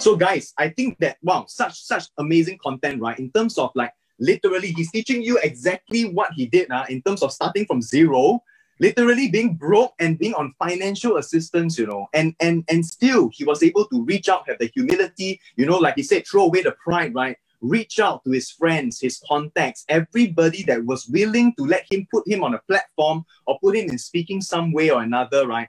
So guys, I think that wow, such such amazing content, right? In terms of like literally, he's teaching you exactly what he did uh, in terms of starting from zero, literally being broke and being on financial assistance, you know, and and and still he was able to reach out, have the humility, you know, like he said, throw away the pride, right? Reach out to his friends, his contacts, everybody that was willing to let him put him on a platform or put him in speaking some way or another, right?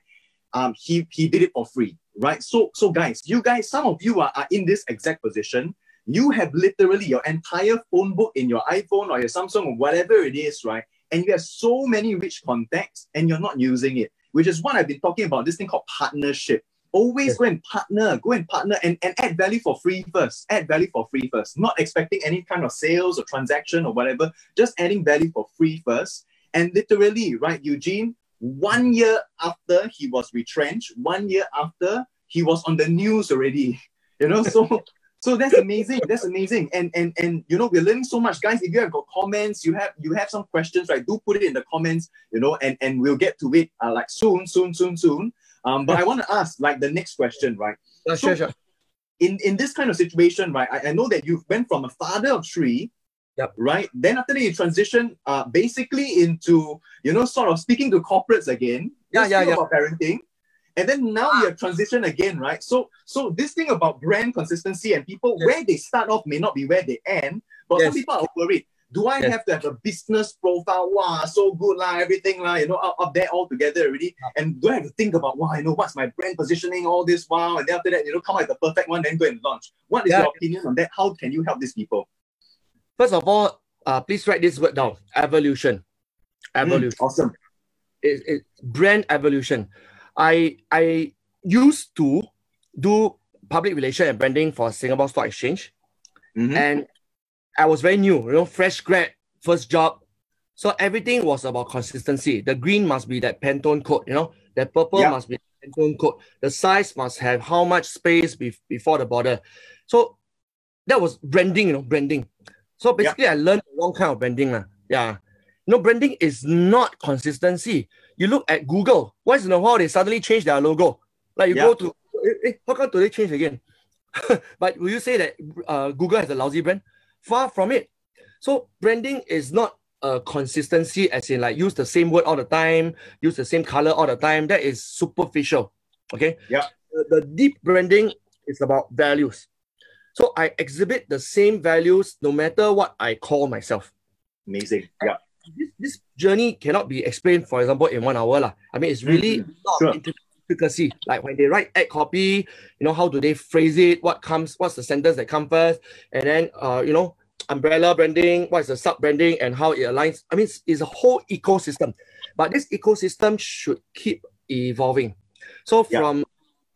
Um, he he did it for free, right? So so guys, you guys, some of you are, are in this exact position you have literally your entire phone book in your iPhone or your Samsung or whatever it is, right? And you have so many rich contacts and you're not using it, which is what I've been talking about this thing called partnership. Always yes. go and partner, go and partner and, and add value for free first. Add value for free first. Not expecting any kind of sales or transaction or whatever, just adding value for free first. And literally, right, Eugene, one year after he was retrenched, one year after he was on the news already. You know, so so that's amazing. That's amazing. And and and you know, we're learning so much. Guys, if you have got comments, you have you have some questions, right? Do put it in the comments, you know, and, and we'll get to it uh, like soon, soon, soon, soon. Um, but I want to ask like the next question, right? Uh, so, sure, sure. In in this kind of situation, right? I, I know that you went from a father of three, Yep. Right. Then after that, you transition uh, basically into, you know, sort of speaking to corporates again. Yeah, yeah, yeah. About parenting and then now you have transition again right so so this thing about brand consistency and people yes. where they start off may not be where they end but yes. some people are worried do I yes. have to have a business profile? Wow, so good lah, everything lah, you know, up, up there all together already. And do I have to think about, wow, you know, what's my brand positioning, all this, wow, and then after that, you know, come out with the perfect one, then go and launch. What is yeah. your opinion on that? How can you help these people? First of all, uh, please write this word down: evolution. Hmm, evolution. Mm, awesome. It, it, brand evolution. I I used to do public relation and branding for Singapore Stock Exchange, mm-hmm. and I was very new, you know, fresh grad, first job. So everything was about consistency. The green must be that Pantone code, you know, the purple yeah. must be Pantone code. The size must have how much space be- before the border. So that was branding, you know, branding. So basically, yeah. I learned the wrong kind of branding. Uh. Yeah. You know, branding is not consistency. You look at Google, once in a while they suddenly change their logo. Like you yeah. go to, eh, eh, how come do they change again? but will you say that uh, Google has a lousy brand? Far from it. So branding is not a consistency as in like use the same word all the time, use the same color all the time. That is superficial. Okay. Yeah. The, the deep branding is about values. So I exhibit the same values no matter what I call myself. Amazing. Yeah this, this journey cannot be explained, for example, in one hour. La. I mean, it's really mm-hmm. sure. intricacy. Like when they write ad copy, you know, how do they phrase it? What comes, what's the sentence that comes first? And then, uh, you know, umbrella branding, what is the sub branding and how it aligns. I mean, it's, it's a whole ecosystem. But this ecosystem should keep evolving. So from yeah.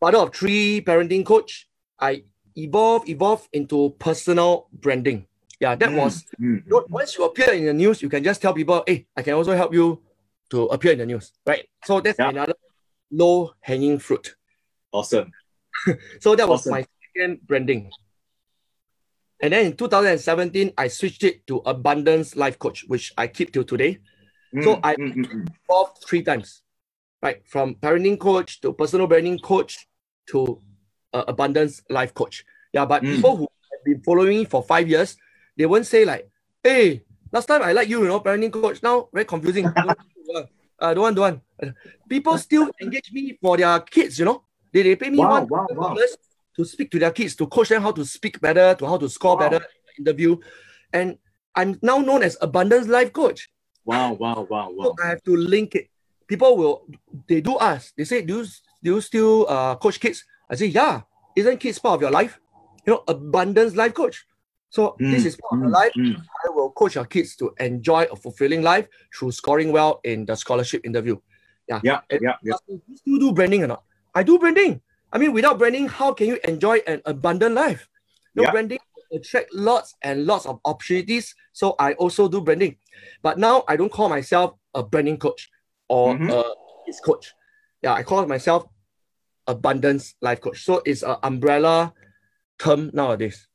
father of three parenting coach, I evolve, evolve into personal branding. Yeah, that mm, was mm. once you appear in the news, you can just tell people, hey, I can also help you to appear in the news, right? So that's yeah. another low hanging fruit. Awesome. so that was awesome. my second branding. And then in 2017, I switched it to Abundance Life Coach, which I keep till today. Mm, so I mm, mm, mm, evolved three times, right? From parenting coach to personal branding coach to uh, Abundance Life Coach. Yeah, but mm. people who have been following me for five years, they won't say like, hey, last time I like you, you know, parenting coach. Now very confusing. uh, don't want, don't want. People still engage me for their kids, you know. They, they pay me wow, one wow, wow. to speak to their kids, to coach them how to speak better, to how to score wow. better interview. And I'm now known as Abundance Life Coach. Wow, wow, wow, wow. So I have to link it. People will, they do ask, they say, do you, do you still uh, coach kids? I say, yeah. Isn't kids part of your life? You know, Abundance Life Coach. So mm, this is part mm, of life. Mm. I will coach your kids to enjoy a fulfilling life through scoring well in the scholarship interview. Yeah. Yeah. And yeah. yeah. You still do branding or not? I do branding. I mean, without branding, how can you enjoy an abundant life? No yeah. branding attract lots and lots of opportunities. So I also do branding. But now I don't call myself a branding coach or mm-hmm. a kids coach. Yeah, I call myself abundance life coach. So it's an umbrella term nowadays.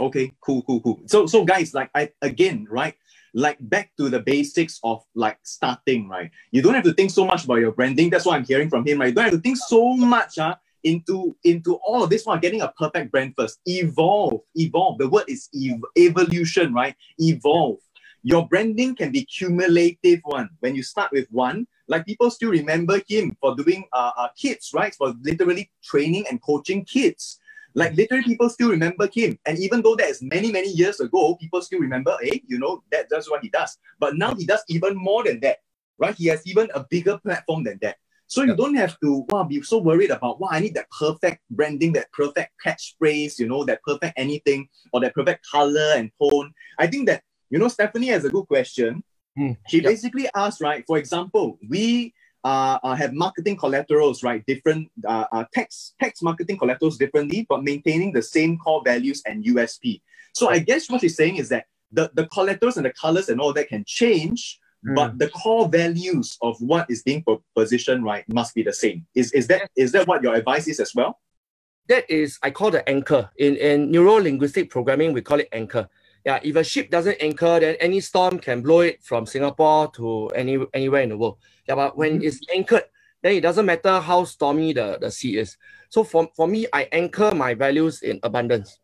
Okay, cool, cool, cool. So, so guys, like I again, right? Like back to the basics of like starting, right? You don't have to think so much about your branding. That's what I'm hearing from him, right? You don't have to think so much, huh? into into all of this while getting a perfect brand first. Evolve, evolve. The word is ev- evolution, right? Evolve. Your branding can be cumulative one. When you start with one, like people still remember him for doing uh, uh kids, right? For literally training and coaching kids. Like literally, people still remember him. And even though that is many, many years ago, people still remember, hey, you know, that, that's what he does. But now he does even more than that, right? He has even a bigger platform than that. So you don't have to wow, be so worried about, wow, I need that perfect branding, that perfect catchphrase, you know, that perfect anything, or that perfect color and tone. I think that, you know, Stephanie has a good question. Mm, she yep. basically asked, right, for example, we uh, uh, have marketing collaterals, right? Different uh, uh, text text marketing collaterals differently, but maintaining the same core values and USP. So I guess what she's saying is that the, the collaterals and the colors and all that can change, mm. but the core values of what is being positioned, right, must be the same. Is is that is that what your advice is as well? That is, I call the anchor. In in neuro linguistic programming, we call it anchor. Yeah, if a ship doesn't anchor, then any storm can blow it from Singapore to any anywhere in the world. Yeah, but when mm-hmm. it's anchored, then it doesn't matter how stormy the, the sea is. So for, for me, I anchor my values in abundance.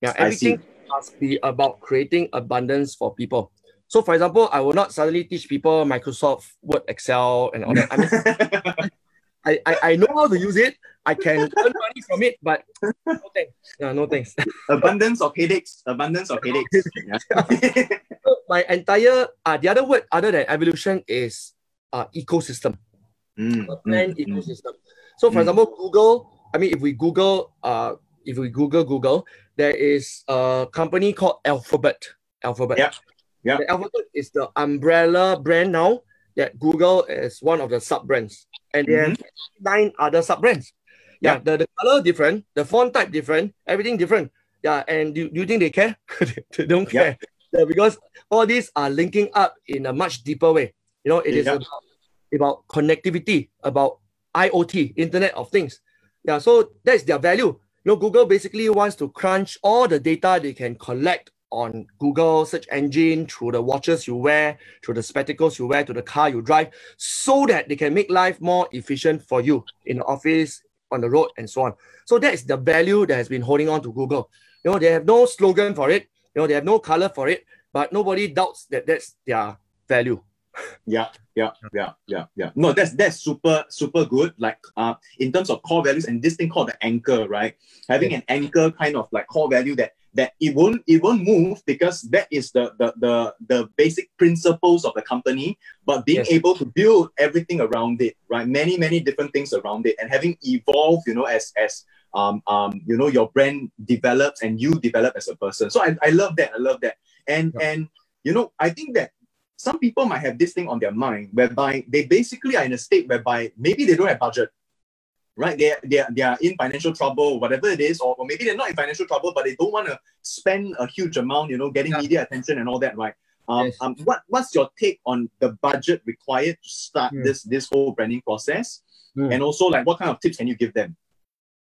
Yeah, everything must be about creating abundance for people. So for example, I will not suddenly teach people Microsoft Word, Excel, and all that. I mean, I, I, I know how to use it. I can earn money from it, but no thanks. Yeah, no thanks. Abundance of headaches. Abundance of headaches. so my entire uh, the other word other than evolution is uh, ecosystem. Mm, mm, ecosystem. So for mm. example, Google, I mean if we Google uh if we Google Google, there is a company called Alphabet. Alphabet. Yeah. Yeah. The Alphabet is the umbrella brand now that Google is one of the sub brands, and they mm-hmm. nine other sub brands. Yeah, yeah, the, the color different, the font type different, everything different. Yeah, and do, do you think they care? they don't care. Yeah. yeah. because all these are linking up in a much deeper way. You know, it is about, about connectivity, about IoT, Internet of Things. Yeah, so that's their value. You know, Google basically wants to crunch all the data they can collect on Google search engine, through the watches you wear, through the spectacles you wear, to the car you drive, so that they can make life more efficient for you in the office, on the road, and so on. So that is the value that has been holding on to Google. You know, they have no slogan for it, you know, they have no color for it, but nobody doubts that that's their value. yeah, yeah, yeah, yeah, yeah. No, that's that's super, super good. Like uh in terms of core values and this thing called the anchor, right? Having an anchor kind of like core value that that it won't it won't move because that is the the the, the basic principles of the company but being yes. able to build everything around it right many many different things around it and having evolved you know as as um, um you know your brand develops and you develop as a person so i, I love that i love that and yeah. and you know i think that some people might have this thing on their mind whereby they basically are in a state whereby maybe they don't have budget right? They they they are in financial trouble, whatever it is, or, or maybe they're not in financial trouble, but they don't want to spend a huge amount, you know, getting yeah. media attention and all that, right? Um, yes. um, what what's your take on the budget required to start mm. this this whole branding process, mm. and also like what kind of tips can you give them?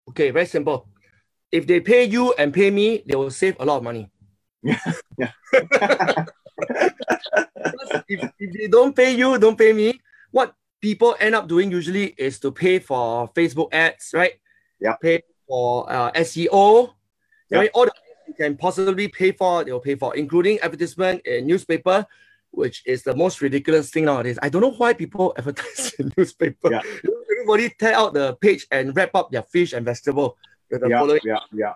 Okay, very simple. If they pay you and pay me, they will save a lot of money. yeah. yeah. if, if they don't pay you, don't pay me. People end up doing usually is to pay for Facebook ads, right? Yeah. Pay for uh, SEO. Yeah. Right? All the you can possibly pay for, they will pay for, including advertisement in newspaper, which is the most ridiculous thing nowadays. I don't know why people advertise in newspaper. Yeah. Everybody tear out the page and wrap up their fish and vegetable. The yeah, following. yeah, yeah.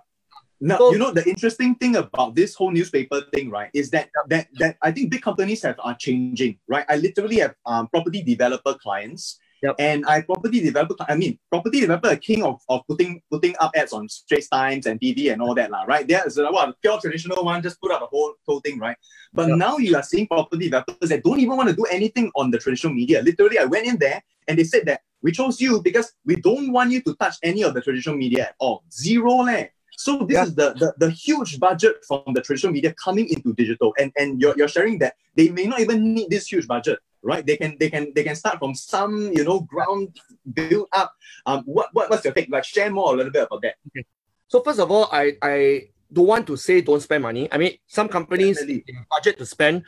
Now, so, you know, the interesting thing about this whole newspaper thing, right, is that that that I think big companies have are changing, right? I literally have um, property developer clients. Yep. And I property developer, I mean, property developer, king of, of putting putting up ads on Straits Times and TV and all that, lah, right? There is a what, pure traditional one, just put up the whole, whole thing, right? But yep. now you are seeing property developers that don't even want to do anything on the traditional media. Literally, I went in there and they said that we chose you because we don't want you to touch any of the traditional media at all. Zero, leh. So this yeah. is the, the the huge budget from the traditional media coming into digital, and and you're, you're sharing that they may not even need this huge budget, right? They can they can they can start from some you know ground build up. Um, what, what what's your take? Like share more a little bit about that. Okay. So first of all, I I don't want to say don't spend money. I mean, some companies budget to spend,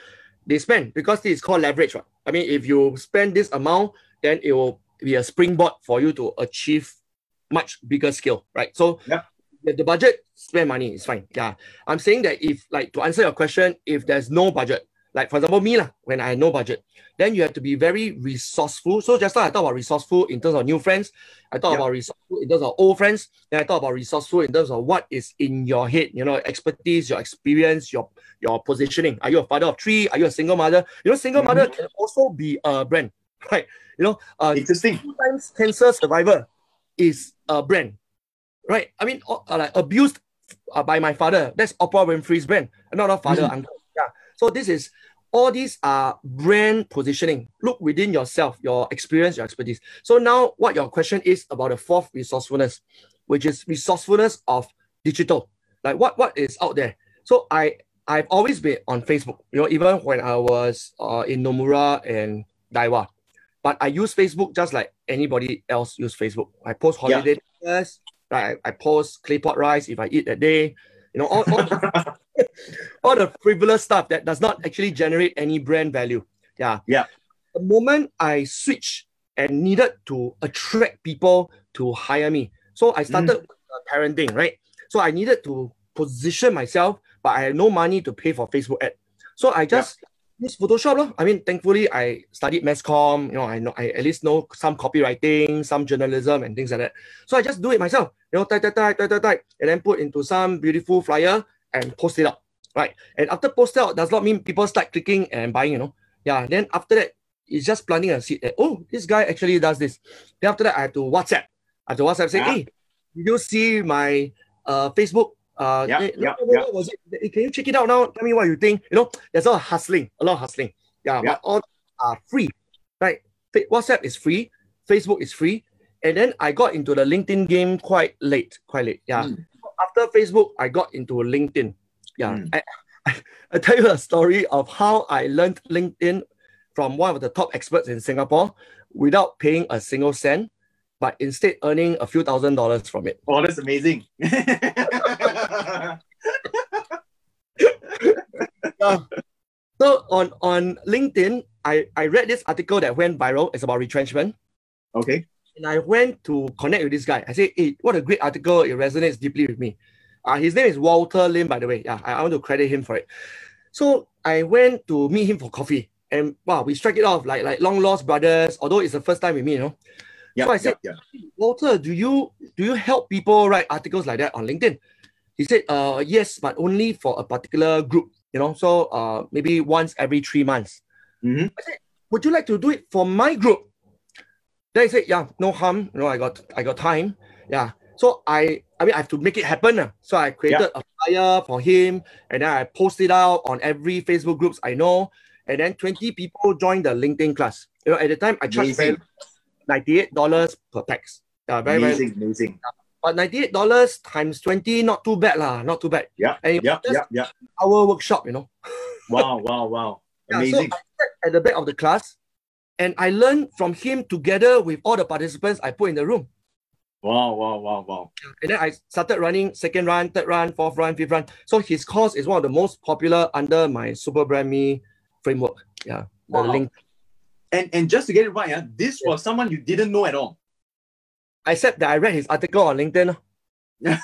they spend because this is called leverage. Right? I mean, if you spend this amount, then it will be a springboard for you to achieve much bigger scale, right? So yeah. The budget, spend money is fine. Yeah. I'm saying that if like to answer your question, if there's no budget, like for example, me lah, when I had no budget, then you have to be very resourceful. So just like I talk about resourceful in terms of new friends, I talk about resourceful in terms of old friends, then I talk about resourceful in terms of what is in your head, you know, expertise, your experience, your your positioning. Are you a father of three? Are you a single mother? You know, single mm-hmm. mother can also be a brand, right? You know, uh, interesting. Two times cancer survivor is a brand, right? I mean, uh, like abused uh, by my father. That's Oprah Winfrey's brand, not a father, mm-hmm. uncle. Yeah. So this is all these are brand positioning. Look within yourself, your experience, your expertise. So now what your question is about the fourth resourcefulness, which is resourcefulness of digital. Like what, what is out there? So I, I've always been on Facebook, you know, even when I was uh, in Nomura and Daiwa. But I use Facebook just like anybody else use Facebook. I post holiday yeah. Right? I, I post claypot rice if I eat that day. You know, all, all all the frivolous stuff that does not actually generate any brand value. Yeah. Yeah. The moment I switched and needed to attract people to hire me. So I started mm. parenting, right? So I needed to position myself, but I had no money to pay for Facebook ad. So I just yeah. Use Photoshop. Lor. I mean, thankfully I studied mass com, you know, I know I at least know some copywriting, some journalism and things like that. So I just do it myself. You know, type, type, type, type, type, type, and then put into some beautiful flyer and post it up, right? And after post it out does not mean people start clicking and buying, you know. Yeah, then after that, it's just planting a seed that, oh, this guy actually does this. Then after that, I have to WhatsApp. I have to WhatsApp say, yeah. hey, did you see my uh, Facebook? Uh, yeah, hey, yeah, was it? Can you check it out now? Tell me what you think. You know, there's a lot of hustling, a lot of hustling. Yeah, yeah. but all are free, right? WhatsApp is free, Facebook is free, and then I got into the LinkedIn game quite late, quite late. Yeah, mm after Facebook, I got into LinkedIn. Yeah. Mm. I, I, I tell you a story of how I learned LinkedIn from one of the top experts in Singapore without paying a single cent, but instead earning a few thousand dollars from it. Oh, that's amazing. uh, so on, on LinkedIn, I, I read this article that went viral. It's about retrenchment. Okay. And I went to connect with this guy. I said, hey, what a great article. It resonates deeply with me. Uh, his name is Walter Lim, by the way. Yeah, I, I want to credit him for it. So I went to meet him for coffee. And wow, we struck it off like like long lost brothers, although it's the first time we meet, you know. Yeah, so I said, yeah, yeah. Walter, do you do you help people write articles like that on LinkedIn? He said, uh yes, but only for a particular group, you know, so uh maybe once every three months. Mm-hmm. I said, would you like to do it for my group? Then I said, yeah, no harm. You know, I got I got time. Yeah. So I I mean I have to make it happen. Uh. So I created yeah. a flyer for him and then I posted out on every Facebook groups I know. And then 20 people joined the LinkedIn class. You know, at the time I charged $98 per pax. Yeah, very, amazing, very, amazing. But $98 times 20, not too bad, lah. Not too bad. Yeah. And yeah, yeah, yeah. Our workshop, you know. wow, wow, wow. Amazing. Yeah, so at the back of the class, and I learned from him together with all the participants I put in the room. Wow, wow, wow, wow. And then I started running second run, third run, fourth run, fifth run. So his course is one of the most popular under my Super Brand Me framework. Yeah. Wow. The link. And and just to get it right, uh, this was someone you didn't know at all. Except that I read his article on LinkedIn.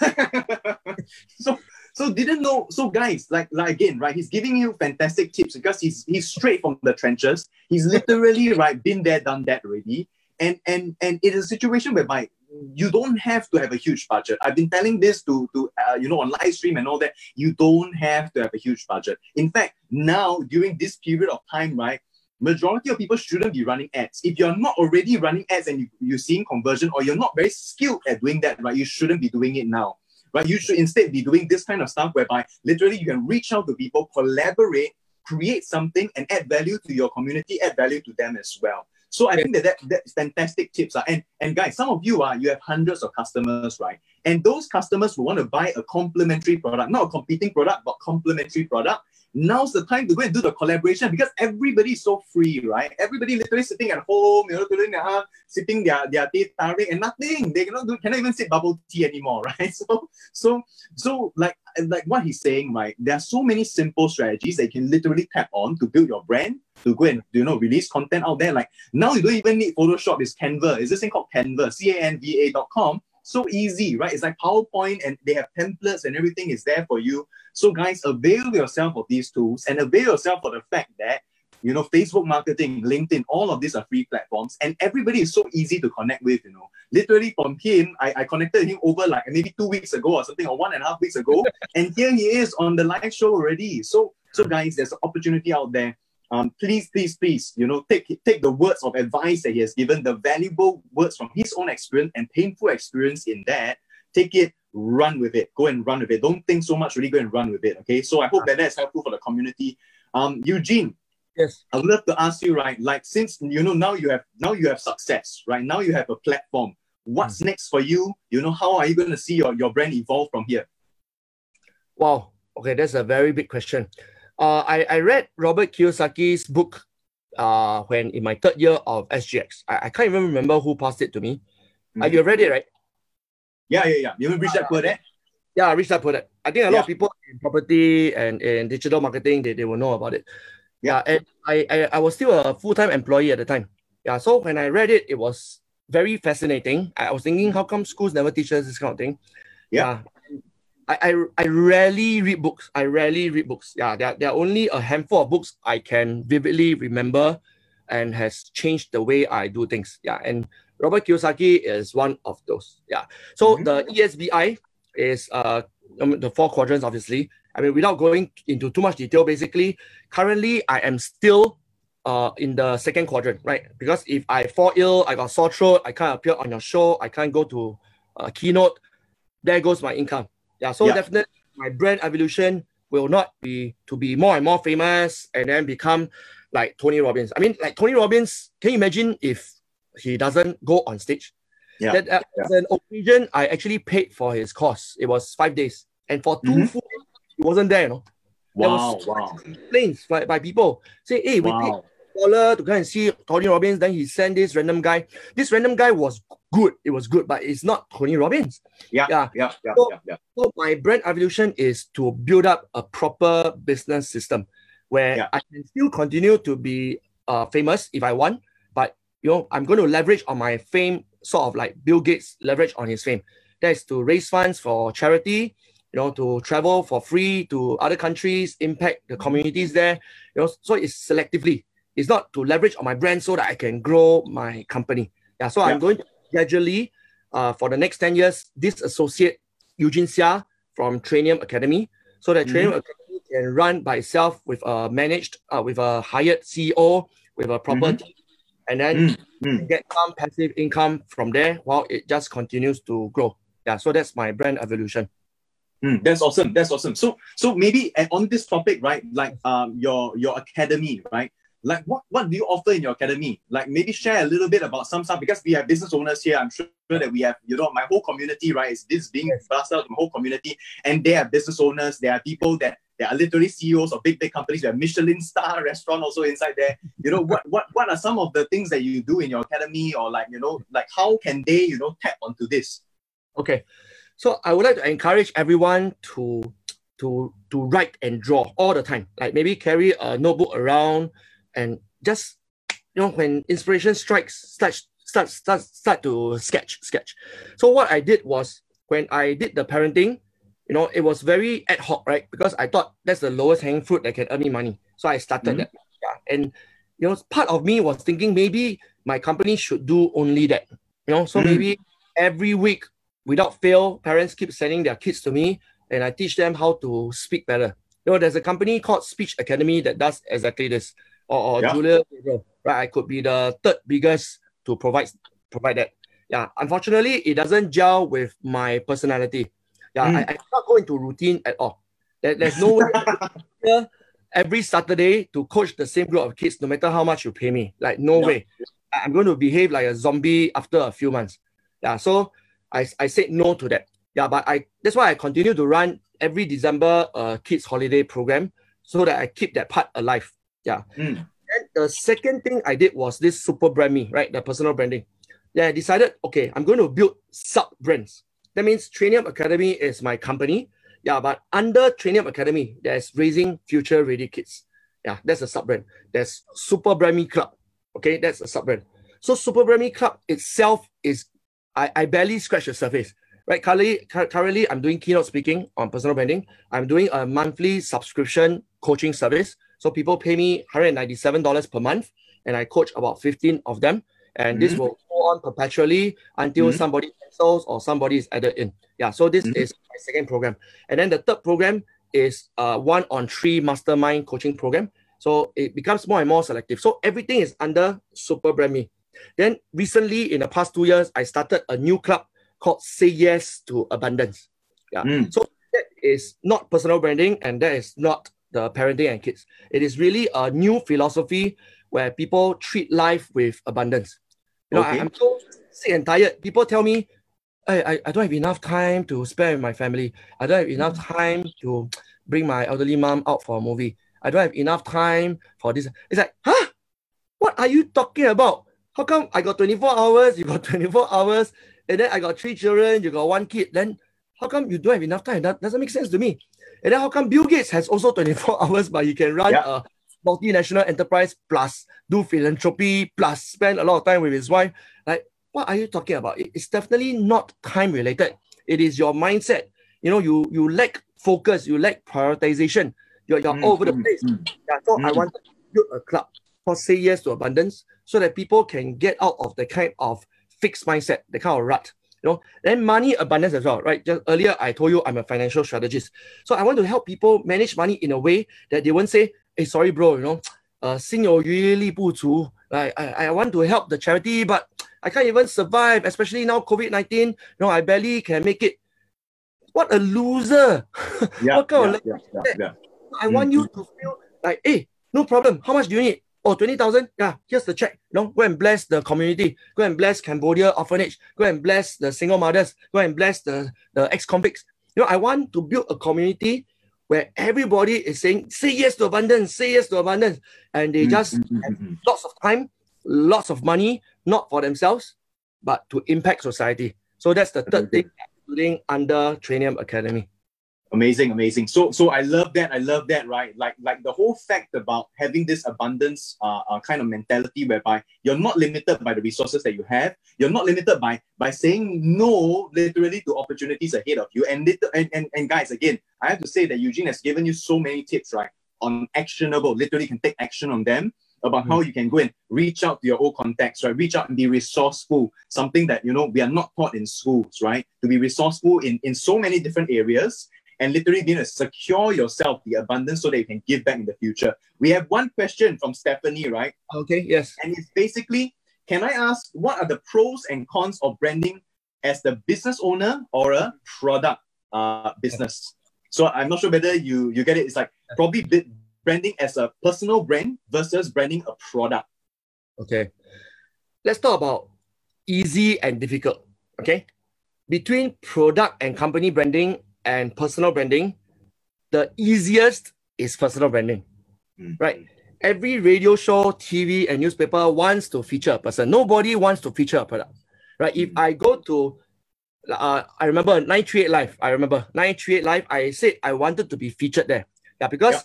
so so didn't know. So guys, like like again, right? He's giving you fantastic tips because he's he's straight from the trenches. He's literally right been there, done that already. And and and it is a situation whereby you don't have to have a huge budget. I've been telling this to to uh, you know on live stream and all that. You don't have to have a huge budget. In fact, now during this period of time, right, majority of people shouldn't be running ads. If you're not already running ads and you, you're seeing conversion or you're not very skilled at doing that, right, you shouldn't be doing it now right? You should instead be doing this kind of stuff whereby literally you can reach out to people, collaborate, create something, and add value to your community, add value to them as well. So I think that, that that's fantastic tips. Uh. And, and guys, some of you are, uh, you have hundreds of customers, right? And those customers will want to buy a complementary product, not a competing product, but complementary product now's the time to go and do the collaboration because everybody is so free, right? Everybody literally sitting at home, you know, doing their, sipping their, their teh tarik and nothing. They cannot do, cannot even sip bubble tea anymore, right? So, so, so like, like what he's saying, right? There are so many simple strategies that you can literally tap on to build your brand, to go and, you know, release content out there. Like now you don't even need Photoshop, it's Canva. Is this thing called Canva, C-A-N-V-A dot com so easy, right? It's like PowerPoint and they have templates and everything is there for you. So guys, avail yourself of these tools and avail yourself of the fact that you know, Facebook marketing, LinkedIn, all of these are free platforms, and everybody is so easy to connect with. You know, literally from him, I, I connected him over like maybe two weeks ago or something, or one and a half weeks ago, and here he is on the live show already. So, so guys, there's an opportunity out there. Um, please, please, please, you know, take take the words of advice that he has given, the valuable words from his own experience and painful experience in that. Take it, run with it, go and run with it. Don't think so much, really go and run with it. Okay. So I hope that that's helpful for the community. Um, Eugene, Yes. I would love to ask you, right? Like since you know now you have now you have success, right? Now you have a platform. What's mm. next for you? You know, how are you going to see your, your brand evolve from here? Wow. Okay, that's a very big question. Uh, I, I read Robert Kiyosaki's book uh, when in my third year of SGX. I, I can't even remember who passed it to me. Mm-hmm. Uh, you read it, right? Yeah, yeah, yeah. You reached that for that? Yeah, I reached that for that. I think a lot yeah. of people in property and in digital marketing, they, they will know about it. Yeah, and I, I, I was still a full-time employee at the time. Yeah, so when I read it, it was very fascinating. I was thinking, how come schools never teach us this kind of thing? Yeah. yeah. I, I, I rarely read books. I rarely read books. Yeah, there, there are only a handful of books I can vividly remember and has changed the way I do things. Yeah, and Robert Kiyosaki is one of those. Yeah. So mm-hmm. the ESBI is uh the four quadrants, obviously. I mean, without going into too much detail, basically, currently I am still uh, in the second quadrant, right? Because if I fall ill, I got sore throat, I can't appear on your show, I can't go to a keynote, there goes my income. Yeah, so yeah. definitely my brand evolution will not be to be more and more famous and then become like Tony Robbins. I mean, like Tony Robbins, can you imagine if he doesn't go on stage? Yeah. That, uh, yeah. an occasion, I actually paid for his course. It was five days. And for 2 mm-hmm. full he wasn't there, you know. Wow, there wow. Complaints by, by people. Say, hey, we wow. paid dollar to go and see Tony Robbins. Then he sent this random guy. This random guy was good. It was good, but it's not Tony Robbins. Yeah, yeah, yeah, yeah, so, yeah, yeah. So my brand evolution is to build up a proper business system where yeah. I can still continue to be uh, famous if I want, but you know I'm going to leverage on my fame, sort of like Bill Gates leverage on his fame. That is to raise funds for charity, you know, to travel for free to other countries, impact the communities there. You know, so it's selectively. It's not to leverage on my brand so that I can grow my company. Yeah, so yeah. I'm going to gradually, uh, for the next 10 years, disassociate Eugene Seah from Trainium Academy so that mm-hmm. Trainium Academy can run by itself with a managed, uh, with a hired CEO, with a proper mm-hmm. team, and then mm-hmm. get some passive income from there while it just continues to grow. Yeah, so that's my brand evolution. Mm, that's awesome. That's awesome. So, so maybe on this topic, right? Like, um, your your academy, right? Like, what what do you offer in your academy? Like, maybe share a little bit about some stuff because we have business owners here. I'm sure that we have, you know, my whole community, right? Is this being passed out to my whole community, and they are business owners. There are people that they are literally CEOs of big big companies. We have Michelin star restaurant also inside there. You know, what what what are some of the things that you do in your academy, or like you know, like how can they, you know, tap onto this? Okay. So I would like to encourage everyone to to to write and draw all the time. Like maybe carry a notebook around and just you know when inspiration strikes, start start start start to sketch sketch. So what I did was when I did the parenting, you know, it was very ad hoc, right? Because I thought that's the lowest hanging fruit that can earn me money. So I started mm-hmm. that. Yeah. And you know, part of me was thinking maybe my company should do only that. You know, so mm-hmm. maybe every week without fail, parents keep sending their kids to me and I teach them how to speak better. You know, there's a company called Speech Academy that does exactly this. Or, or yeah. Julia, right? I could be the third biggest to provide provide that. Yeah, unfortunately, it doesn't gel with my personality. Yeah, mm. I, I cannot go into routine at all. There, there's no way every Saturday to coach the same group of kids, no matter how much you pay me. Like, no way. I'm going to behave like a zombie after a few months. Yeah, so I, I said no to that. Yeah, but I that's why I continue to run every December uh kids holiday program so that I keep that part alive. Yeah. Mm. And the second thing I did was this super brand me, right? The personal branding. Yeah, I decided, okay, I'm going to build sub brands. That means Trainium Academy is my company. Yeah, but under Trainium Academy, there's Raising Future Ready Kids. Yeah, that's a sub brand. There's Super Brand Me Club. Okay, that's a sub brand. So Super Brand Me Club itself is I, I barely scratch the surface. Right. Currently, currently, I'm doing keynote speaking on personal branding. I'm doing a monthly subscription coaching service. So people pay me $197 per month, and I coach about 15 of them. And mm-hmm. this will go on perpetually until mm-hmm. somebody cancels or somebody is added in. Yeah. So this mm-hmm. is my second program. And then the third program is uh, one on three mastermind coaching program. So it becomes more and more selective. So everything is under Super Brand Me. Then recently, in the past two years, I started a new club called Say Yes to Abundance. Yeah. Mm. So that is not personal branding and that is not the parenting and kids. It is really a new philosophy where people treat life with abundance. You know, okay. I, am so sick and tired. People tell me, I, I, I don't have enough time to spend with my family. I don't have enough mm. time to bring my elderly mom out for a movie. I don't have enough time for this. It's like, huh? What are you talking about? How come I got 24 hours, you got 24 hours, and then I got three children, you got one kid, then how come you don't have enough time? That doesn't make sense to me. And then how come Bill Gates has also 24 hours, but he can run yeah. a multinational enterprise plus do philanthropy plus spend a lot of time with his wife? Like, what are you talking about? It's definitely not time related. It is your mindset. You know, you you lack focus, you lack prioritization. You're, you're mm, all over the mm, place. Mm, yeah, so I mm. want to build a club for say yes to abundance so that people can get out of the kind of fixed mindset, the kind of rut. You know, then money abundance as well, right? Just earlier I told you I'm a financial strategist. So I want to help people manage money in a way that they won't say, hey, sorry, bro, you know, uh, 心有余力不足. Like, I, I want to help the charity, but I can't even survive, especially now COVID-19. You know, I barely can make it. What a loser. Yeah, what kind yeah, of yeah, yeah, yeah. I mm-hmm. want you to feel like, hey, no problem. How much do you need? Oh, 20,000? Yeah, here's the check. You know, go and bless the community. Go and bless Cambodia orphanage. Go and bless the single mothers. Go and bless the, the ex-convicts. You know, I want to build a community where everybody is saying, say yes to abundance, say yes to abundance. And they mm, just mm-hmm. have lots of time, lots of money, not for themselves, but to impact society. So that's the third thing I'm doing under Trainium Academy amazing amazing so so i love that i love that right like like the whole fact about having this abundance uh, uh, kind of mentality whereby you're not limited by the resources that you have you're not limited by by saying no literally to opportunities ahead of you and little and, and, and guys again i have to say that eugene has given you so many tips right on actionable literally can take action on them about mm-hmm. how you can go and reach out to your old contacts, right? Reach out and be resourceful, something that, you know, we are not taught in schools, right? To be resourceful in, in so many different areas and literally being to secure yourself the abundance so that you can give back in the future. We have one question from Stephanie, right? Okay, yes. And it's basically, can I ask what are the pros and cons of branding as the business owner or a product uh, business? So I'm not sure whether you you get it. It's like probably branding as a personal brand versus branding a product. Okay. Let's talk about easy and difficult. Okay. Between product and company branding, and personal branding, the easiest is personal branding, mm. right? Every radio show, TV, and newspaper wants to feature a person. Nobody wants to feature a product, right? If I go to, uh, I remember 938 Live, I remember 938 Live, I said I wanted to be featured there. Yeah, because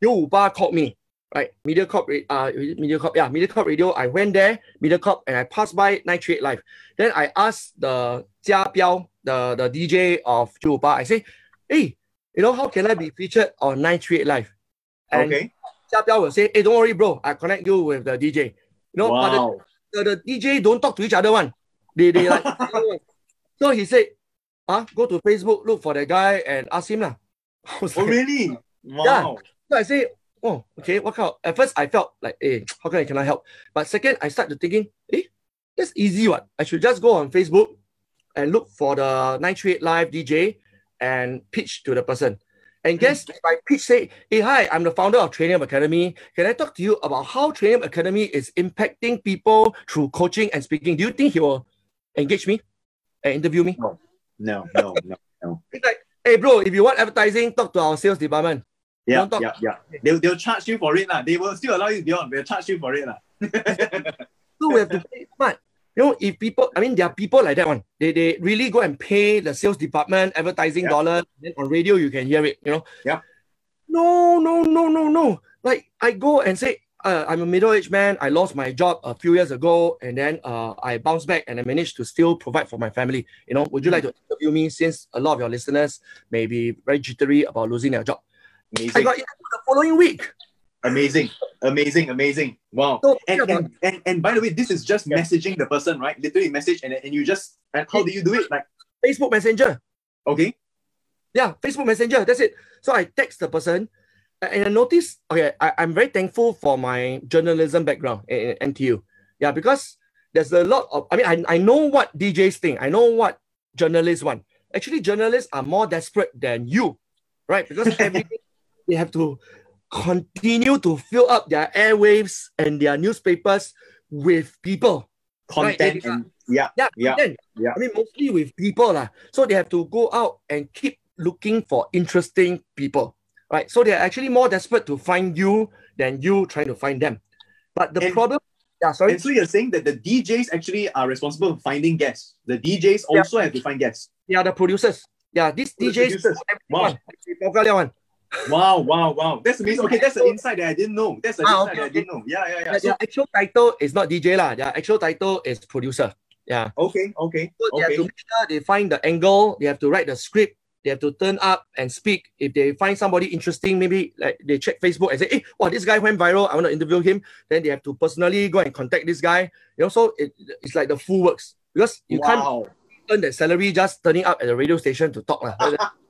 yep. Bar called me, right? MediaCorp, uh, MediaCorp, yeah, MediaCorp Radio. I went there, media MediaCorp, and I passed by 938 Live. Then I asked the Jia Biao, the, the DJ of Juba. I say, hey, you know, how can I be featured on 938 Live? And okay. Jia Biao will say, hey, don't worry, bro. I connect you with the DJ. You know, wow. but the, the, the DJ don't talk to each other one. They, they like, so he said, ah, go to Facebook, look for the guy and ask him. Lah. oh, like, really? Wow. Yeah. So I say, oh, okay, what kind of, at first I felt like, hey, how can I, can I help? But second, I started thinking, hey, that's easy one. I should just go on Facebook, and look for the 938 Live DJ and pitch to the person. And guess mm. if I pitch say, hey, hi, I'm the founder of Trainium Academy. Can I talk to you about how Trainium Academy is impacting people through coaching and speaking? Do you think he will engage me and interview me? No, no, no, no. no. It's like, hey, bro, if you want advertising, talk to our sales department. Yeah, yeah, yeah. They'll, they'll charge you for it. La. They will still allow you beyond. They'll charge you for it. La. so we have to pay smart. You know, if people, I mean, there are people like that one. They, they really go and pay the sales department advertising dollar. Then on radio, you can hear it, you know? Yeah. No, no, no, no, no. Like I go and say, uh, I'm a middle-aged man. I lost my job a few years ago, and then uh, I bounced back and I managed to still provide for my family. You know, would you like to interview me since a lot of your listeners may be very jittery about losing their job? Amazing. I got it the following week. Amazing, amazing, amazing. Wow. So, and, and, and, and by the way, this is just yeah. messaging the person, right? Literally message, and, and you just, and how do you do it? Like Facebook Messenger. Okay. Yeah, Facebook Messenger. That's it. So I text the person, and I noticed, okay, I, I'm very thankful for my journalism background in, in NTU. Yeah, because there's a lot of, I mean, I, I know what DJs think, I know what journalists want. Actually, journalists are more desperate than you, right? Because everything they have to continue to fill up their airwaves and their newspapers with people. Content right? and yeah, yeah, yeah, content. yeah. I mean, mostly with people. lah. So they have to go out and keep looking for interesting people right? So they're actually more desperate to find you than you trying to find them. But the and, problem, yeah, sorry. And so you're saying that the DJs actually are responsible for finding guests. The DJs yeah. also have to find guests. Yeah, the producers. Yeah, these oh, DJs. The wow. Wow, wow, wow. That's amazing. Okay, that's an insight that I didn't know. That's an ah, insight okay, that I didn't know. Yeah, yeah, yeah. So, their actual title is not DJ lah. Their actual title is producer. Yeah. Okay, okay. So they okay. have to make sure they find the angle, they have to write the script, they have to turn up and speak. If they find somebody interesting, maybe like they check Facebook and say, hey, wow, this guy went viral. I want to interview him. Then they have to personally go and contact this guy. You know, so it, it's like the full works because you wow. can't earn that salary just turning up at the radio station to talk.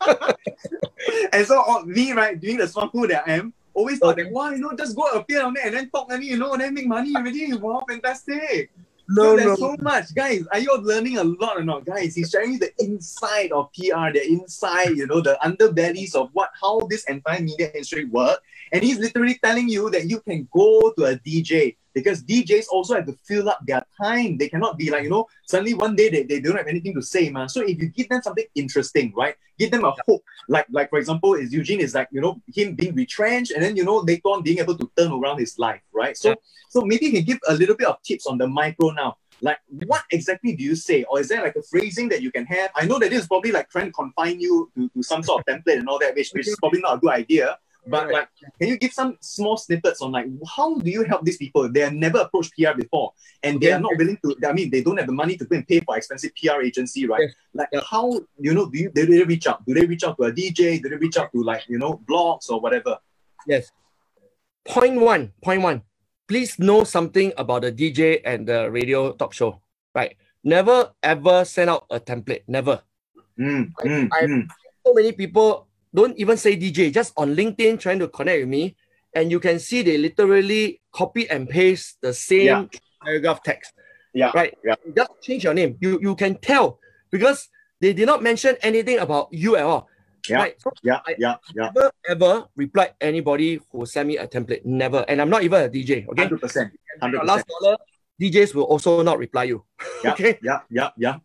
and so uh, me, right, doing the swaku that I am, always thought that, wow, you know, just go appear on there and then talk and you know, and then make money already. Wow, fantastic. No, there's no. so much, guys. Are you all learning a lot or not, guys? He's sharing the inside of PR, the inside, you know, the underbellies of what how this entire media industry work. And he's literally telling you that you can go to a DJ because DJs also have to fill up their time. They cannot be like, you know, suddenly one day they, they don't have anything to say, man. So if you give them something interesting, right? Give them a hook. Like, like for example, is Eugene is like, you know, him being retrenched and then, you know, later on being able to turn around his life, right? So, yeah. so maybe you can give a little bit of tips on the micro now. Like, what exactly do you say? Or is there like a phrasing that you can have? I know that this is probably like trying to confine you to, to some sort of template and all that, which, which is probably not a good idea. But right. like, can you give some small snippets on like how do you help these people? They have never approached PR before, and okay. they are not willing to. I mean, they don't have the money to go and pay for expensive PR agency, right? Yes. Like, yeah. how you know? Do you do they reach out? Do they reach out to a DJ? Do they reach out to like you know blogs or whatever? Yes. Point one. Point one. Please know something about the DJ and the radio talk show, right? Never ever send out a template. Never. Mm, mm, I, mm. so many people don't even say DJ, just on LinkedIn trying to connect with me. And you can see they literally copy and paste the same yeah. paragraph text. Yeah. Right. Yeah. Just change your name. You you can tell because they did not mention anything about you at all. Yeah. Right? So yeah. I yeah. Yeah. Never ever reply anybody who send me a template. Never. And I'm not even a DJ. Okay. Hundred percent. 100%. Last dollar. DJs will also not reply you. Yeah, okay. Yeah. Yeah. Yeah.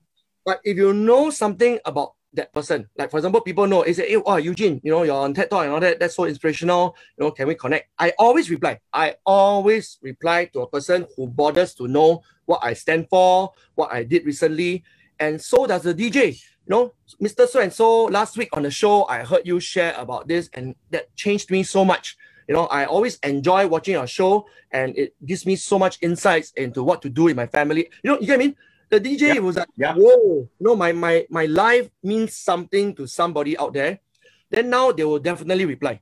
But if you know something about that person. Like for example, people know is it hey, eh, oh Eugene, you know, you're on TED Talk and all that. That's so inspirational. You know, can we connect? I always reply. I always reply to a person who bothers to know what I stand for, what I did recently, and so does the DJ. You know, Mr. So and so last week on the show, I heard you share about this, and that changed me so much. You know, I always enjoy watching your show, and it gives me so much insights into what to do in my family. You know, you get I mean? The DJ yeah. was like, yeah. whoa, no, my, my, my life means something to somebody out there. Then now they will definitely reply,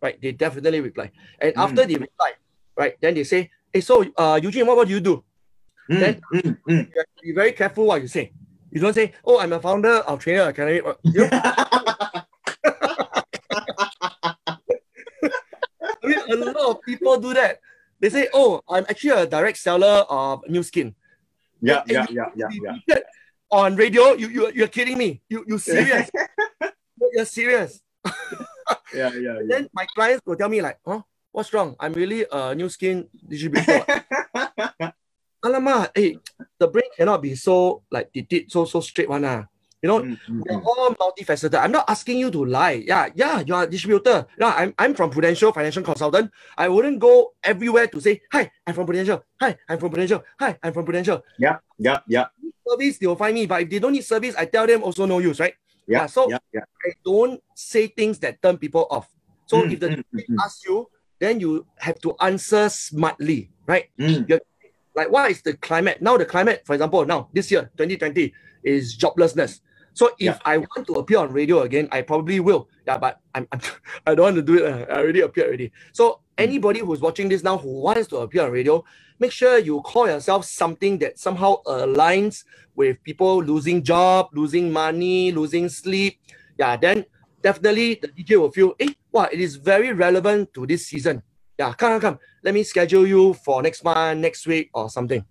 right? They definitely reply. And mm. after they reply, right, then they say, hey, so uh, Eugene, what, what do you do? Mm. Then mm. you have to be very careful what you say. You don't say, oh, I'm a founder of Trainium Academy. You? I mean, a lot of people do that. They say, oh, I'm actually a direct seller of Nu Skin. Yeah, yeah, yeah, yeah, yeah. On radio, you you you're kidding me. You you serious? you're serious. yeah, yeah, yeah. Then my clients will tell me like, huh, what's wrong? I'm really a Nu Skin distributor. Alamak, hey, the brain cannot be so like it did so so straight one ah. You know, mm-hmm. we're all multifaceted. I'm not asking you to lie. Yeah, yeah, you are a distributor. Yeah, I'm, I'm from Prudential Financial Consultant. I wouldn't go everywhere to say, hi, I'm from Prudential. Hi, I'm from Prudential. Hi, I'm from Prudential. Yeah, yeah, yeah. Service, they'll find me. But if they don't need service, I tell them also no use, right? Yeah. yeah so yeah, yeah. I don't say things that turn people off. So mm, if the mm, mm, mm, asks you, then you have to answer smartly, right? Mm. Like, what is the climate? Now, the climate, for example, now, this year, 2020, is joblessness. So if Yeah. I want to appear on radio again, I probably will. Yeah, but I'm, I'm I don't want to do it. I already appeared already. So hmm. anybody who's watching this now who wants to appear on radio, make sure you call yourself something that somehow aligns with people losing job, losing money, losing sleep. Yeah, then definitely the DJ will feel, hey, wow, it is very relevant to this season. Yeah, come, come, come. Let me schedule you for next month, next week, or something.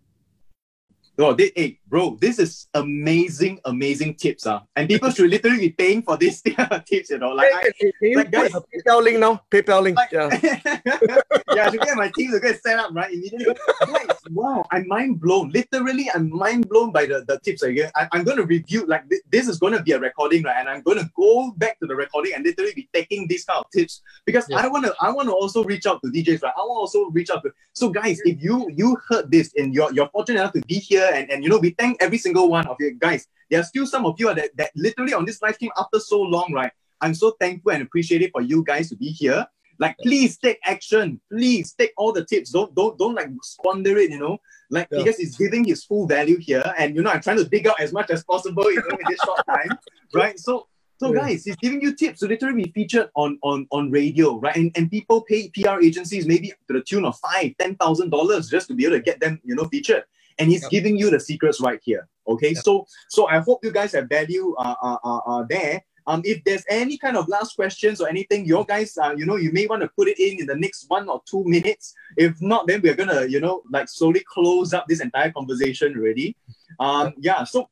Oh, they, hey, bro, this is amazing, amazing tips. Uh. And people should literally be paying for these tips, you know. Like, I, Hey, hey, can you like, guys- PayPal link now? PayPal link. Like- yeah. yeah, I should get my team to get set up right immediately. Guys, wow, I'm mind blown. Literally, I'm mind blown by the, the tips again. I, I'm going to review, like, thi- this is going to be a recording, right? And I'm going to go back to the recording and literally be taking these kind of tips because Yeah. I want to I want to also reach out to DJs, right? I want to also reach out to. So, guys, if you you heard this and you're, you're fortunate enough to be here, and, and you know, we thank every single one of you guys. There are still some of you that, that literally on this live stream after so long, right? I'm so thankful and appreciative for you guys to be here. Like please take action. Please take all the tips. Don't don't don't like squander it you know? Like Yeah. because it's giving his full value here. And you know i'm trying to dig out as much as possible you know in this short time right? So so Yeah. guys he's giving you tips. To literally be featured on on on radio right? And, and people pay pr agencies maybe to the tune of five ten thousand dollars just to be able to get them you know featured and he's Yep. giving you the secrets right here okay Yep. so so i hope you guys have value uh, uh, uh, uh there um, if there's any kind of last questions or anything, your guys, uh, you know, you may want to put it in in the next one or two minutes. If not, then we're gonna, you know, like slowly close up this entire conversation already. Um, yeah. So,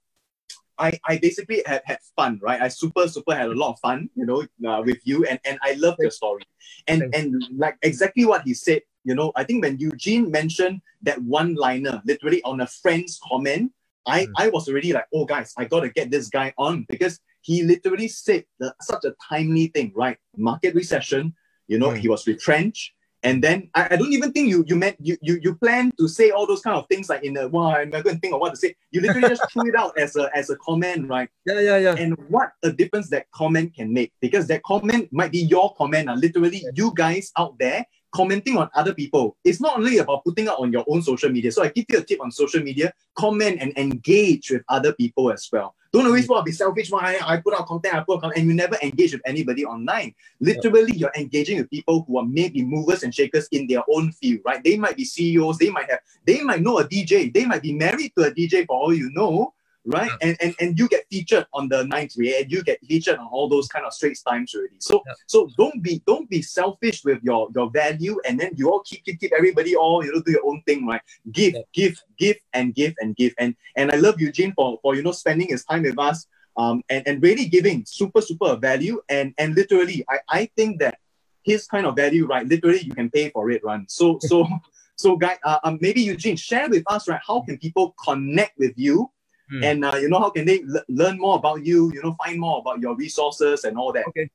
I I basically had had fun, right? I super super had a lot of fun, you know, uh, with you, and and I love your story, and Thanks. and like exactly what he said. You know, I think when Eugene mentioned that one liner, literally on a friend's comment, I Mm. I was already like, oh guys, I gotta get this guy on because he literally said the, such a timely thing, right? Market recession, you know, Mm. he was retrenched. And then I, I don't even think you you meant you, you you plan to say all those kind of things like in the wow, I'm not going to think of what to say. You literally just threw it out as a as a comment, right? Yeah, yeah, yeah. And what a difference that comment can make because that comment might be your comment. Uh, literally, you guys out there commenting on other people. It's not only about putting out on your own social media. So I give you a tip on social media: comment and engage with other people as well. Don't always want to be selfish. Why I put out content, I put out content, and you never engage with anybody online. Literally, you're engaging with people who are maybe movers and shakers in their own field, right? They might be CEOs. They might have. They might know a DJ. They might be married to a DJ for all you know right? And, and and you get featured on the ninth way, and you get featured on all those kind of Straits Times already. So Yeah. so don't be don't be selfish with your your value, and then you all keep keep, keep everybody all you know do your own thing, right? Give Yeah. give give and give and give, and and I love Eugene for for you know spending his time with us, um, and and really giving super super value, and and literally I I think that his kind of value, right? Literally you can pay for it, right? So so. So, guys, uh, um, maybe Eugene, share with us, right? How can people connect with you Hmm. and uh, you know how can they l- learn more about you you know find more about your resources and all that Okay.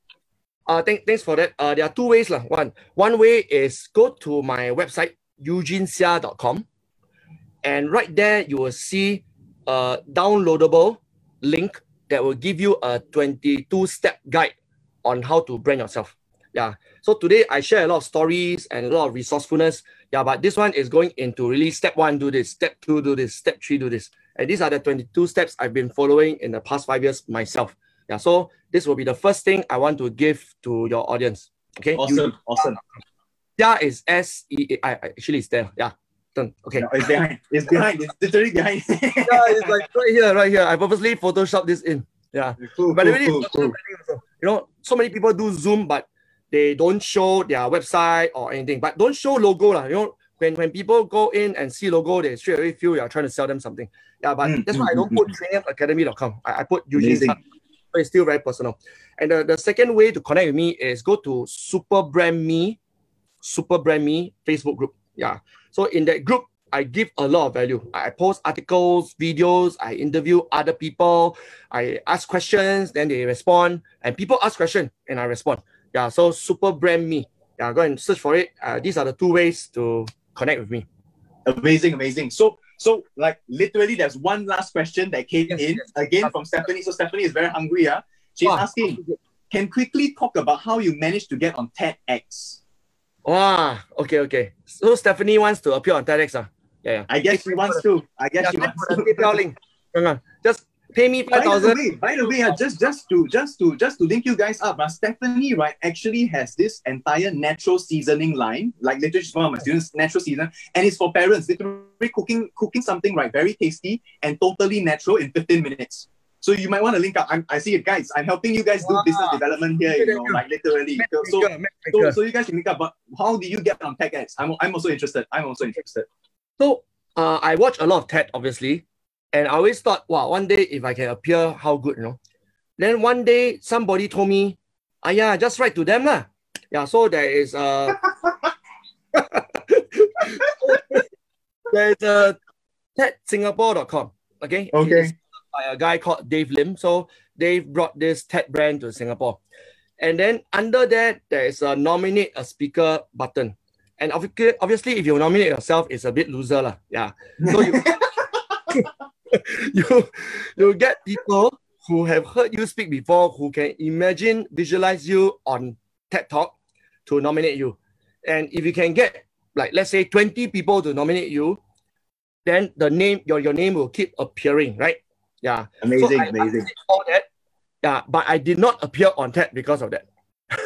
Uh, thank, thanks for that. Uh, there are two ways. lah. One, one way is go to my website, eugenesia.com. And right there, you will see a downloadable link that will give you a 22 step guide on how to brand yourself. Yeah. So today I share a lot of stories and a lot of resourcefulness. Yeah, but this one is going into really step one, do this, step two, do this, step three, do this. And these are the 22 steps I've been following in the past five years myself. Yeah. So this will be the first thing I want to give to your audience. Okay. awesome awesome Yeah, is S E A. I I- Actually, it's there. Yeah. Done. Okay. No, it's behind it's behind it's literally behind yeah, it's like right here, right here. I purposely photoshopped this in. Yeah. cool, But cool, really, cool, cool. you know, so many people do Zoom, but they don't show their website or anything. But don't show logo, lah. You know, when, when people go in and see logo, they straight away feel you're trying to sell them something. Yeah, but Mm, that's why mm, I don't mm, put trainiumacademy.com. I, I put Eugene. Amazing. Sun. So it's still very personal. And the, the second way to connect with me is go to Super Brand Me, Super Brand Me Facebook group. Yeah. So in that group, I give a lot of value. I post articles, videos, I interview other people, I ask questions, then they respond, and people ask questions and I respond. Yeah, so super brand me. Yeah, go and search for it. Uh, these are the two ways to connect with me. amazing amazing so so like literally there's one last question that came Yes, in yes. again from stephanie so stephanie is very hungry yeah she's Wow. asking can quickly talk about how you managed to get on tedx Wow. Okay, okay. So Stephanie wants to appear on TEDx. Uh. Yeah, yeah. I guess she wants to. I guess yeah, she wants to. PayPal link. Just pay me five thousand. By the way, by the way, uh, just just to just to just to link you guys up, uh, Stephanie right actually has this entire natural seasoning line, like literally she's one of my students, natural season, and it's for parents. Literally cooking cooking something right, very tasty and totally natural in fifteen minutes. So you might want to link up. I'm, I see it, guys. I'm helping you guys do wow. business development here, you know, like literally. So, so, so, you guys can link up. But how do you get on TEDx? I'm, I'm also interested. I'm also interested. So uh, I watch a lot of TED, obviously, and I always thought, wow, one day if I can appear, how good, you know. Then one day somebody told me, ah, yeah, just write to them lah. Yeah, so there is a there is a TEDsingapore.com. Okay. Okay by a guy called Dave Lim. So Dave brought this TED brand to Singapore. And then under that, there is a nominate a speaker button. And obviously, if you nominate yourself, it's a bit loser. Lah. Yeah. So you, you, you get people who have heard you speak before, who can imagine, visualize you on TED Talk to nominate you. And if you can get, like, let's say 20 people to nominate you, then the name, your, your name will keep appearing, right? Yeah. Amazing, so amazing. All that. Yeah, but I did not appear on TED because of that.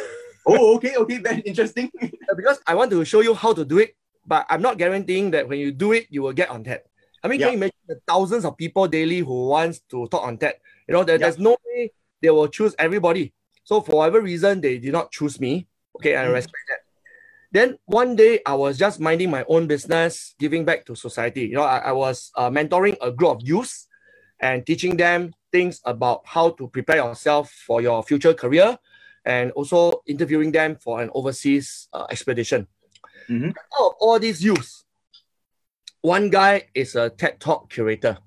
oh, okay, okay, very interesting. because I want to show you how to do it, but I'm not guaranteeing that when you do it, you will get on TED. I mean, yeah. can you imagine the thousands of people daily who wants to talk on TED? You know, there, yeah. there's no way they will choose everybody. So for whatever reason, they did not choose me. Okay, I mm. respect that. Then one day I was just minding my own business, giving back to society. You know, I, I was uh, mentoring a group of youths and teaching them things about how to prepare yourself for your future career and also interviewing them for an overseas uh, expedition. Mm-hmm. Out of all these youths, one guy is a TED Talk curator.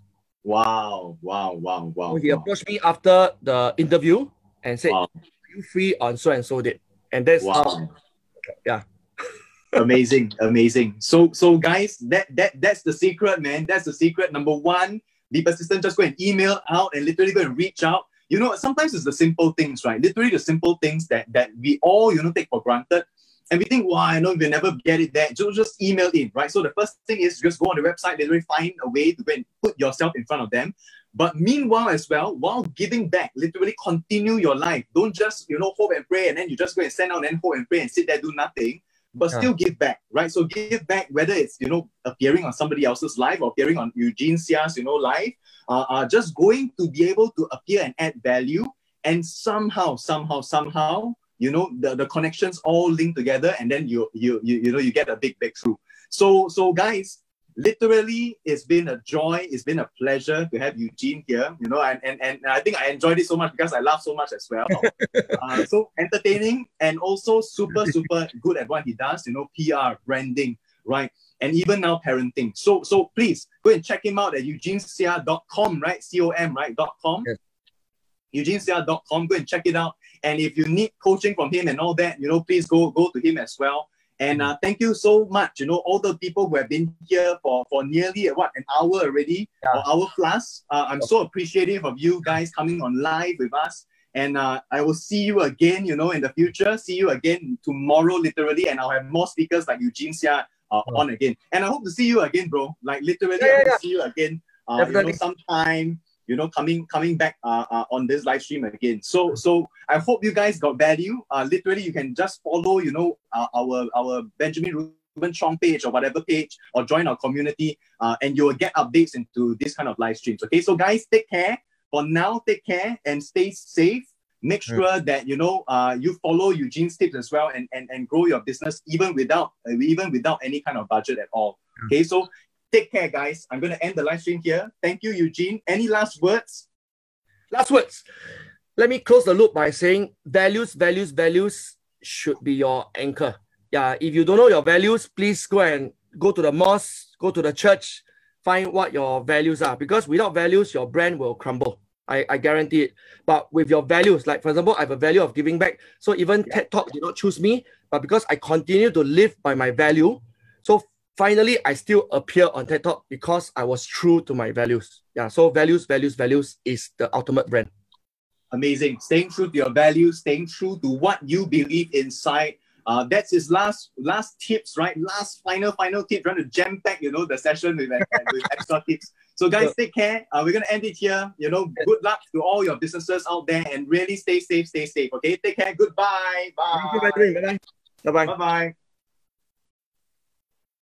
Wow, wow, wow, wow. So he approached me after the interview and said, wow. Are you free on so and so date? And that's wow. how, yeah. amazing, amazing. So so guys, that that that's the secret, man. That's the secret. Number one, be persistent, just go and email out and literally go and reach out. You know, sometimes it's the simple things, right? Literally the simple things that that we all, you know, take for granted. And we think, wow, I know we'll never get it there. So just email in, right? So the first thing is just go on the website, literally find a way to go and put yourself in front of them. But meanwhile, as well, while giving back, literally continue your life. Don't just, you know, hope and pray and then you just go and send out and hope and pray and sit there, do nothing but yeah. still give back, right? So give back, whether it's you know appearing on somebody else's life or appearing on Eugene Sia's you know life, uh, uh, just going to be able to appear and add value, and somehow, somehow, somehow, you know the, the connections all link together, and then you you you you know you get a big breakthrough. So so guys, literally it's been a joy it's been a pleasure to have eugene here you know and, and, and i think i enjoyed it so much because i laugh so much as well. Uh, so entertaining and also super super good at what he does you know pr branding right? And even now parenting. So so please go and check him out at eugenesia.com right com right? Dot com. Yes. eugenesia.com go and check it out and if you need coaching from him and all that you know please go go to him as well and uh, thank you so much, you know, all the people who have been here for, for nearly what an hour already, yeah. or hour plus. Uh, I'm so appreciative of you guys coming on live with us. And uh, I will see you again, you know, in the future. See you again tomorrow, literally. And I'll have more speakers like Eugene Sia uh, oh. on again. And I hope to see you again, bro. Like literally, yeah, I hope yeah. see you again. Uh, you know, sometime you know, coming coming back uh, uh, on this live stream again. So so I hope you guys got value. Uh, literally, you can just follow, you know, uh, our our Benjamin Reuben Chong page or whatever page, or join our community, uh, and you will get updates into this kind of live streams. Okay, so guys, take care. For now, take care and stay safe. Make sure that you know uh, you follow Eugene's tips as well, and, and and grow your business even without even without any kind of budget at all. Okay, so Take care, guys. I'm going to end the live stream here. Thank you, Eugene. Any last words? Last words. Let me close the loop by saying values, values, values should be your anchor. Yeah, if you don't know your values, please go and go to the mosque, go to the church, find what your values are. Because without values, your brand will crumble. I, I guarantee it. But with your values, like for example, I have a value of giving back. So even yeah. TED Talk did not choose me, but because I continue to live by my value, so finally I still appear on TED Talk because I was true to my values. Yeah, so values, values, values is the ultimate brand. Amazing. Staying true to your values, staying true to what you believe inside. Uh, that's his last last tips, right? Last final final tip. Trying to jam pack, you know, the session with, with extra tips. So guys, take care. Uh, we're gonna end it here. You know, good luck to all your businesses out there, and really stay safe, stay safe. Okay, take care. Goodbye. Bye. Thank you, Bye bye. Bye bye.